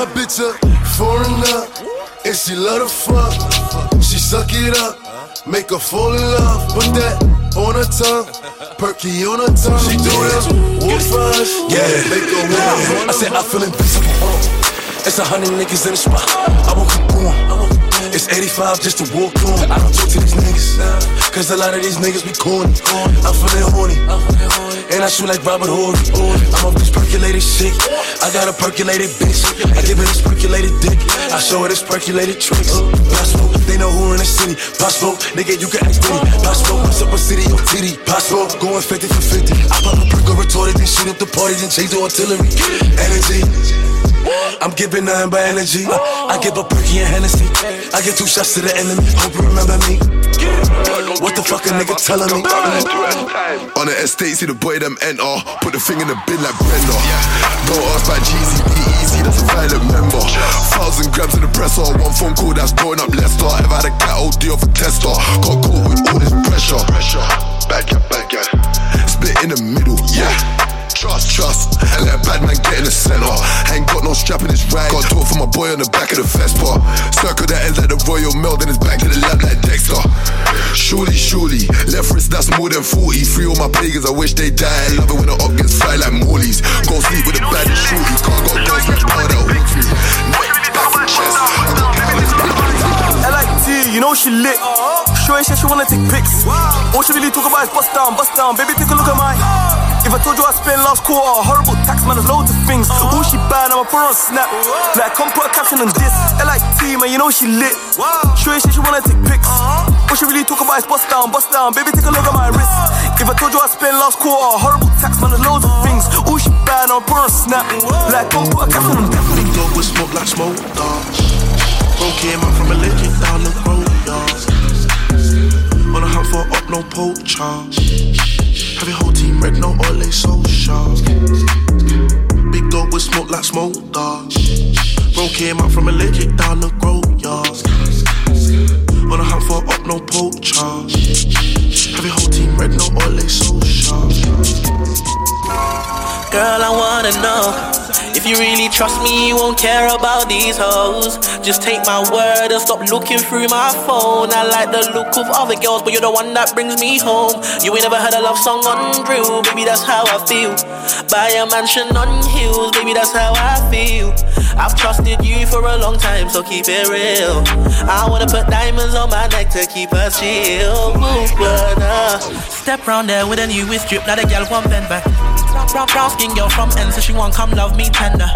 My bitch a foreigner, and she love to fuck. She suck it up, make her fall in love. Put that on her tongue, perky on her tongue. She do them one for us, yeah. Make her wanna. I said I feel invincible. It's a hundred niggas in the spot. I woke up on. It's 85 just to walk on. I don't talk to these niggas. Cause a lot of these niggas be corny. I'm feeling horny. And I shoot like Robert Horry. I'm off this percolated shit. I got a percolated bitch. I give her this percolated dick. I show her this percolated tricks. Possible, they know who in the city. Possible, nigga, you can ask Diddy. Possible, what's up a city or titty? Possible, going 50 for 50. I pop a perk or retorted, then shoot up the party, then change the artillery. Energy. I'm giving nothing but energy. I give a perky and Hennessy. I give two shots to the enemy. Hope you remember me. What the fuck a nigga telling me? On the estate, see the boy them enter. Put the thing in the bin like Brenda. Don't ask about Jeezy, be easy, that's a violent member. Thousand grams in the presser, one phone call that's blowing up Leicester. Ever had a cat OD off a tester? Got caught with all this pressure. Bad guy, bad guy. Split in the middle, yeah. Trust, trust, and let a bad man get in the center. Ain't got no strap in his right. Got talk for my boy on the back of the Vespa. Circle that ends like the Royal Mail, then it's back to the lab like Dexter. Surely, surely, left wrist that's more than 40. Free all my pagans, I wish they died. Love it when the up gets fried like Morley's. Go sleep with the baddest shorty. Can't go girls me. And chest. I got catalyst, LIT, you know she lit. Sure, she, she wanna take pics. All she really talk about is bust down, bust down. Baby, take a look at mine. If I told you I spent last quarter, horrible tax man, there's loads of things. All she bad, I'ma put her on snap. Like, come put a caption on this. LIT, man, you know she lit. Sure, she, she wanna take pics. All she really talk about is bust down, bust down. Baby, take a look at my wrist. If I told you I spent last quarter, horrible tax man, there's loads of things. All she bad, I'ma put her on snap. Like, come put a caption on this. Big dog with smoke like smoke dogs. Bro came out from a legend down the road. On a hunt for up, no poacher. Have your whole team red, no all ole social. Big dog with smoke like smoke dogs. Bro came out from a legend down the road, y'all. On a hunt for up, no poacher. Have your whole team red, no ole social. Girl, I wanna know if you really trust me, you won't care about these hoes. Just take my word and stop looking through my phone. I like the look of other girls, but you're the one that brings me home. You ain't never heard a love song on drill, baby, that's how I feel. Buy a mansion on hills, baby, that's how I feel. I've trusted you for a long time, so keep it real. I wanna put diamonds on my neck to keep us chill. Ooh, but, uh, step round there with a new strip, now the girl won't bend back. Skin girl from N, so she want come love me tender.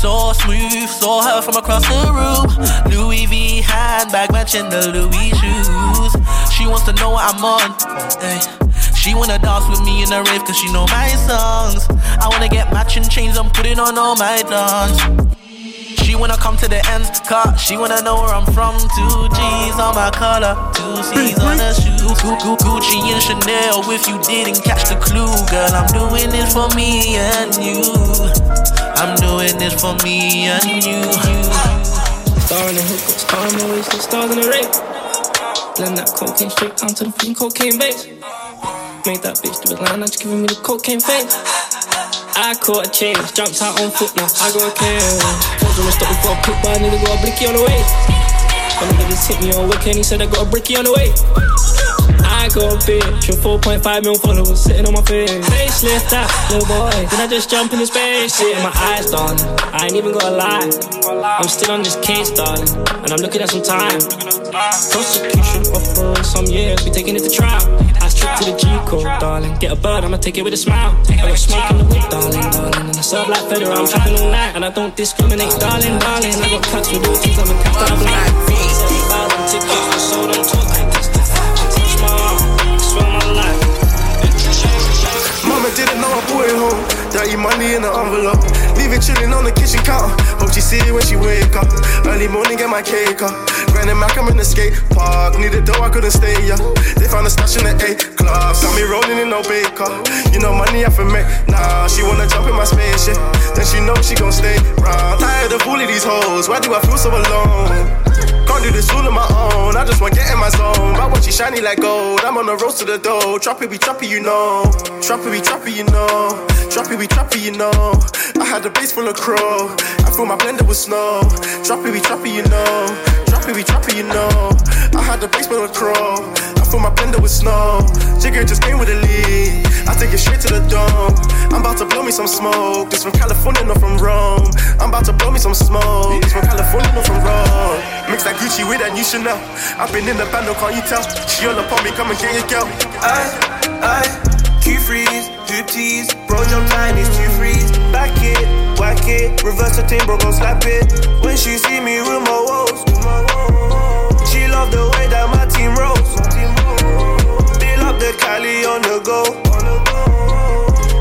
So smooth, saw her from across the room. Louis V handbag matching the Louis shoes. She wants to know what I'm on. Ay. She wanna dance with me in the rave cause she know my songs. I wanna get matching chains, I'm putting on all my dons. She wanna come to the ends, car. She wanna know where I'm from. Two G's on my collar, two C's on the shoes. Gu- Gu- Gucci and Chanel. If you didn't catch the clue, girl, I'm doing this for me and you. I'm doing this for me and you. Star in the hook, star in the waist, stars in the ring. Blend that cocaine straight down to the fucking cocaine base. Made that bitch do a line, now just giving me the cocaine face. I caught a change, jumped out on foot now. I got a care. Told him to stop before I pick, but I need to go a blicky on the way. Nigga just hit me on weekend, he said I got a bricky on the way. I got a bitch with 4.5 mil followers sitting on my face. Facelift that ah. little boy. Then I just jump in the space? Shit in my eyes, darling. I ain't even gonna lie. I'm still on this case, darling. And I'm looking at some time. Prosecution offer some years. We taking it to trial. I strip to the G code, darling. Get a bird, I'ma take it with a smile. I got smoke in the whip, darling, darling. And I serve like federal, I'm trapping all night. And I don't discriminate, darling, darling. I got cats with all things, I'm a cat I'm like. In the envelope. Leave it chilling on the kitchen counter. Hope she see it when she wake up. Early morning, get my cake up. Granny Mac, I'm in the skate park. Need a dough, I couldn't stay, yeah. They found a stash in the A class. Got me rolling in no baker. You know, money I for make. Nah, she wanna jump in my spaceship. Then she know she gon' stay round. Tired of all these hoes. Why do I feel so alone? Can't do this all on my own. I just want to get in my zone. My watch is shiny like gold. I'm on the road to the dough. Trappy be trappy, you know. Trappy be trappy, you know. Droppy, we trappy, you know. I had a base full of crow. I fill my blender with snow. Droppy, we trappy, you know. Droppy, we trappy, you know. I had a base full of crow. I fill my blender with snow. Jigger just came with a lead. I take it straight to the dome. I'm about to blow me some smoke. This from California, not from Rome. I'm about to blow me some smoke. This from California, not from Rome. Mix that Gucci with that new Chanel. I've been in the band, can't you tell? She all up on me, come and get your girl. I, I, Q freeze, hoop tease, bro jump line is two freeze. Back it, whack it, reverse the team, bro gon' slap it. When she see me with my woes, she love the way that my team rolls. Fill up the Cali on the go.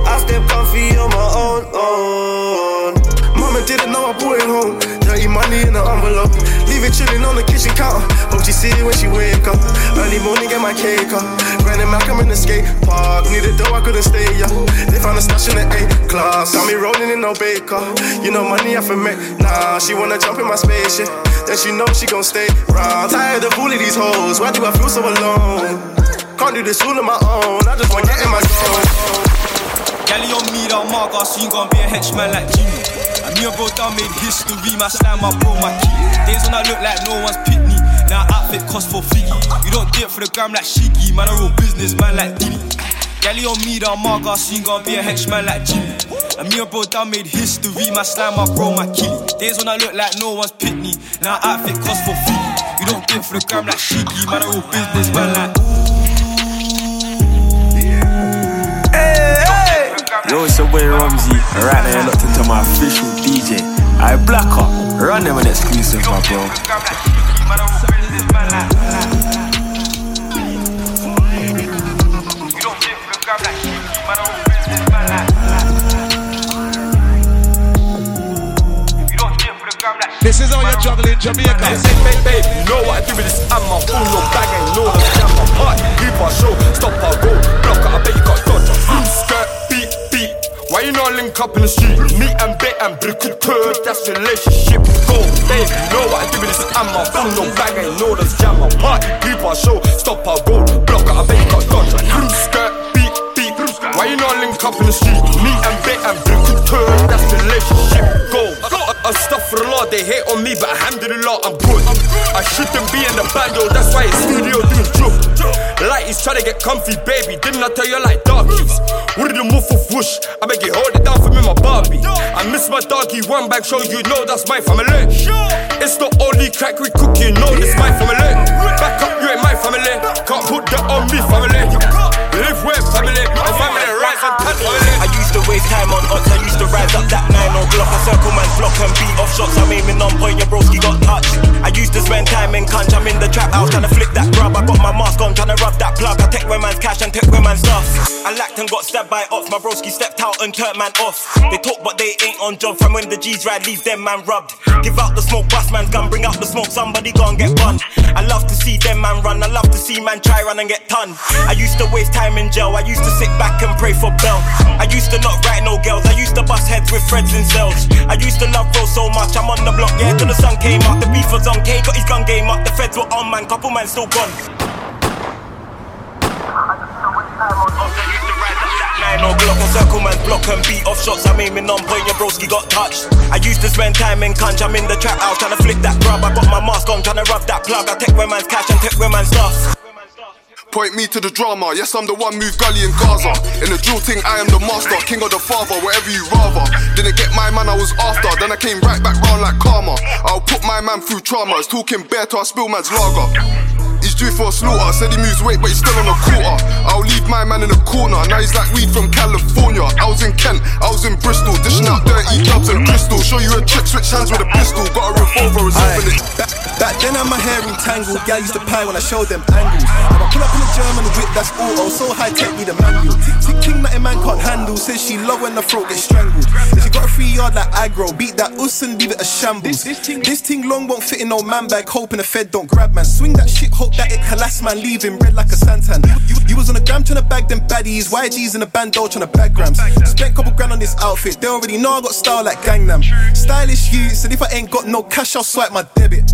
I step comfy on my own. own. Mama didn't know I brought it home. Dirty money in the envelope. Leave it chilling on the kitchen counter. Hope she see it when she wake up. Early morning, get my cake up. Granny Malcolm in the skate park. Needed dough, I couldn't stay, yeah. They found a stash in the A class. Got me rolling in no baker. You know money I for make. Nah, she wanna jump in my spaceship. Then she know she gon' stay round. Tired of of these hoes. Why do I feel so alone? Can't do this all on my own. I just wanna get in my zone. Gally on me, that mark, I seen gon' be a henchman like Jimmy. Me and bro down made history, my slam, my bro, my key. Days when I look like no one's picked me. Now outfit cost for figgy. You don't dip for the gram like Shiggy, man, a real business man like Diddy. Gally on me, that mark, I seen gon' be a henchman like Jimmy. And me and bro down made history, my slam, my bro, my key. Days when I look like no one's picked me. Now outfit cost for figgy. You don't dip for the gram like Shiggy, man, a real business man like. Yo, it's your boy Rumsey, and right now you're locked into my official DJ. I black up, run them an exclusive, my bro. This is how you're juggling Jamaica. Hey, babe, babe, you know what I do with this ammo. Full no bag, ain't no the jam. Party, keep our show, stop our go. Block out, I bet you got dodge. Skirt, beat, beat. Why you not link up in the street? Me and bet and bricateur, that's relationship. Go, babe, you know what I do this ammo. Full no bag, ain't no the jam. Party, keep our show, stop our go. Block out, I bet you got dodge. Skirt, beat, beat. Why you not link up in the street? Me and bet and bricateur, that's relationship. Go. Astaghfirullah, they hate on me, but alhamdulillah, I'm good. I shouldn't be in the bando, that's why it's studio doing joke. He's trying to get comfy, baby. Didn't I tell you like darkies? Would the move of whoosh? I beg you, hold it down for me, my Barbie. I miss my doggy, one back show you know that's my family. It's the only crack we cook, you know this my family. Back up, you ain't my family. Can't put that on me, family. Live with family, my family rise and tell family. I used to waste time on odds. I used to rise up that nine on block. I circle man's block and beat off shots. I'm aiming on point. Your broski got touched. I used to spend time in conch. I'm in the trap house trying to flip that grub. I got my mask on trying to rub that plug. I take where man's cash and take where man's stuff. I lacked and got stabbed by ops. My broski stepped out and turned man off. They talk but they ain't on job. From when the G's ride, leave them man rubbed. Give out the smoke, bust man's gun. Bring out the smoke. Somebody go and get bunned. I love to see them man run. I love to see man try run and get ton. I used to waste time in jail. I used to sit back and pray for bail. I used to not write no girls. I used to bust heads with threads and cells. I used to love bro so much. I'm on the block, yeah, till the sun came up. The beef was on K, got his gun game up. The feds were on, man. Couple man still gone. Nine or Glock on circle man, block and beat off shots. I'm aiming on point, your broski got touched. I used to spend time in conch. I'm in the trap house trying to flip that grub. I got my mask on trying to rub that plug. I take where man's cash and take where man's stuff. Point me to the drama, yes, I'm the one move gully in Gaza. In the drill thing, I am the master, king of the father, whatever you rather. Didn't get my man, I was after, then I came right back round like karma. I'll put my man through traumas, talking bare to I spill man's lager. He's due for a slaughter, said he moves weight, but he's still on a quarter. I'll leave my man in the corner, now he's like weed from California. I was in Kent, I was in Bristol, dishing out dirty clubs and crystal. Show you a trick, switch hands with a pistol, got a revolver, resolving it. Back, back then, I had my hair entangled. Gal used to pie when I showed them angles. Pull up in a German whip that's auto, oh, so high tech, need a manual. See, King nothing man can't handle. Says she love when the throat gets strangled. She got a free yard like aggro. Beat that us and leave it a shambles. This, thing, this thing long won't fit in no man bag. Hoping the Fed don't grab man. Swing that shit, hope that it collapse man. Leave him red like a Santan. You, you was on a gram trying to bag them baddies. YG's in a bando trying to bag grams. Spent couple grand on this outfit. They already know I got style like Gangnam. Stylish youths, and if I ain't got no cash, I'll swipe my debit.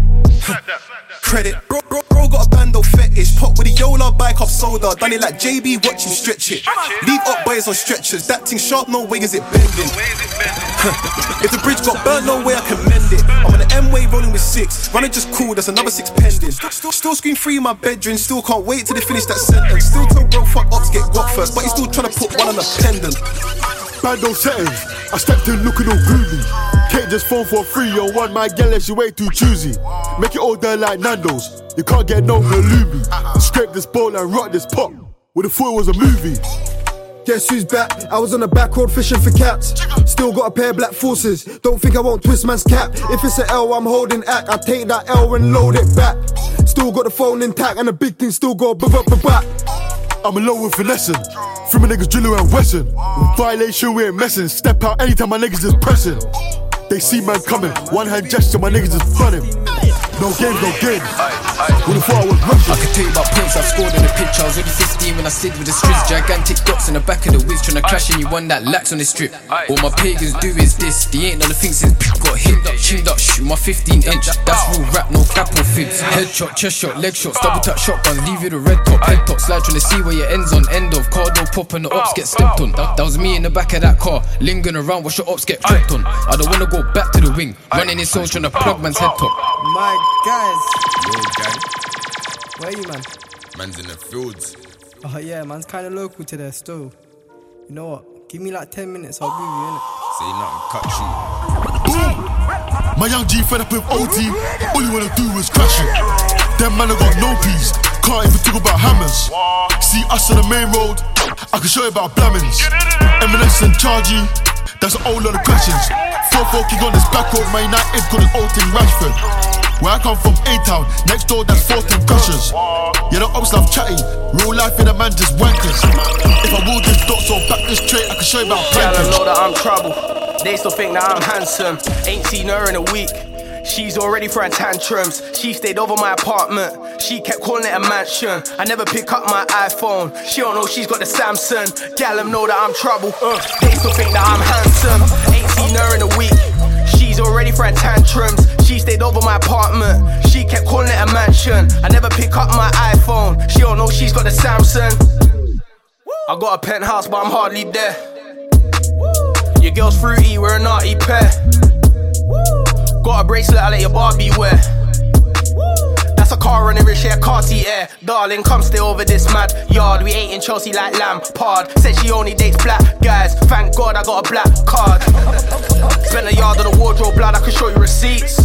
Credit, bro, bro, bro got a bando fetish. Pop with a Yola bike off soda. Done it like JB, watch him stretch it. Leave up boys on stretchers. That thing sharp, no way is it bending. [laughs] if the bridge got burnt, no way I can mend it. I'm on the M way rolling with six. Running just cool, there's another six pending. Still scream free in my bedroom. Still can't wait till they finish that sentence. Still tell bro fuck ups get got first, but he's still trying to put one on a pendant. Bando settings. I stepped in looking all groovy. Can't just phone for a free on one my and she way too choosy. Make it all done like Nando's. You can't get no halloumi. Scrape this bowl and rock this pot. Would the thought it was a movie. Guess who's back? I was on the back road fishing for cats. Still got a pair of black forces. Don't think I won't twist man's cap. If it's an L, I'm holding act. I take that L and load it back. Still got the phone intact and the big thing still got b b back. I'm alone with finessing. From my niggas drilling and Wesson. With violation, we ain't messing. Step out anytime my niggas is pressing. They see man coming. One hand gesture, my niggas is running. No games, no games. Would've thought I was rushing. I could tell you about points I've scored in the pitch. I was only 15 when I slid with the strips. Gigantic dots in the back of the whiz. Trying to clash and you one that lacks on the strip. All my pagans do is this. They ain't on the thing since got hit up, chinned up, shoot my 15 inch. That's real rap, no cap or fibs. Headshot, chest shot, leg shots, double tap shotguns. Leave you the red top, head top. Slide trying to see where your ends on. End of car door pop and the ops get stepped on. That, that was me in the back of that car. Lingering around, watch the ops get dropped on. I don't wanna go back to the wing. Running in zones trying to plug man's head top. My guys, Yo, gang. Where are you man? Man's in the fields. Oh yeah, man's kinda local to there still. You know what? Give me like 10 minutes, I'll be with you innit? Say nothing, cut you. Boom! My young G fed up with OT. All you wanna do is crash it. Them man have got no peace. Can't even talk about hammers. See us on the main road. I can show you about Blammins. Eminence and Chargy. That's a whole lot of questions. Four four kick on this back road. My United call it old thing Rashford. Where I come from, A Town. Next door, that's 14 crushers. Yeah, the ops love chatty. Real life in a man just wankers. If I will this dots or back this trait, I can show you about plankers. know that I'm trouble. They still think that I'm handsome. Ain't seen her in a week. She's already throwing tantrums. She stayed over my apartment. She kept calling it a mansion. I never pick up my iPhone. She don't know she's got the Samsung. Gal them know that I'm trouble. Uh, they still think that I'm handsome. Ain't seen her in a week. She's already throwing tantrums. She stayed over my apartment. She kept calling it a mansion. I never pick up my iPhone. She don't know she's got the Samsung. I got a penthouse, but I'm hardly there. Your girl's fruity, we're a naughty pair. Got a bracelet, I let your Barbie wear. That's a car running rich, yeah, Cartier. Darling, come stay over this mad yard. We ain't in Chelsea like Lampard. Said she only dates black guys. Thank God I got a black card. Spent a yard on the wardrobe, blood, I can show you receipts.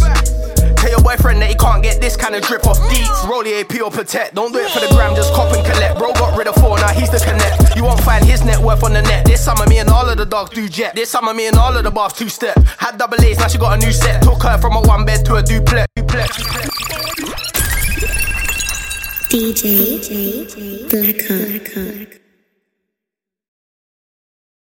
Tell your boyfriend that he can't get this kind of drip off deets. Roll the AP or protect. Don't do it for the gram, just cop and collect. Bro got rid of four, now he's the connect. You won't find his net worth on the net. This summer, me and all of the dogs do jet. This summer, me and all of the bars two step. Had double A's, now she got a new set. Took her from a one bed to a duplex. duplex. DJ Blackhawk.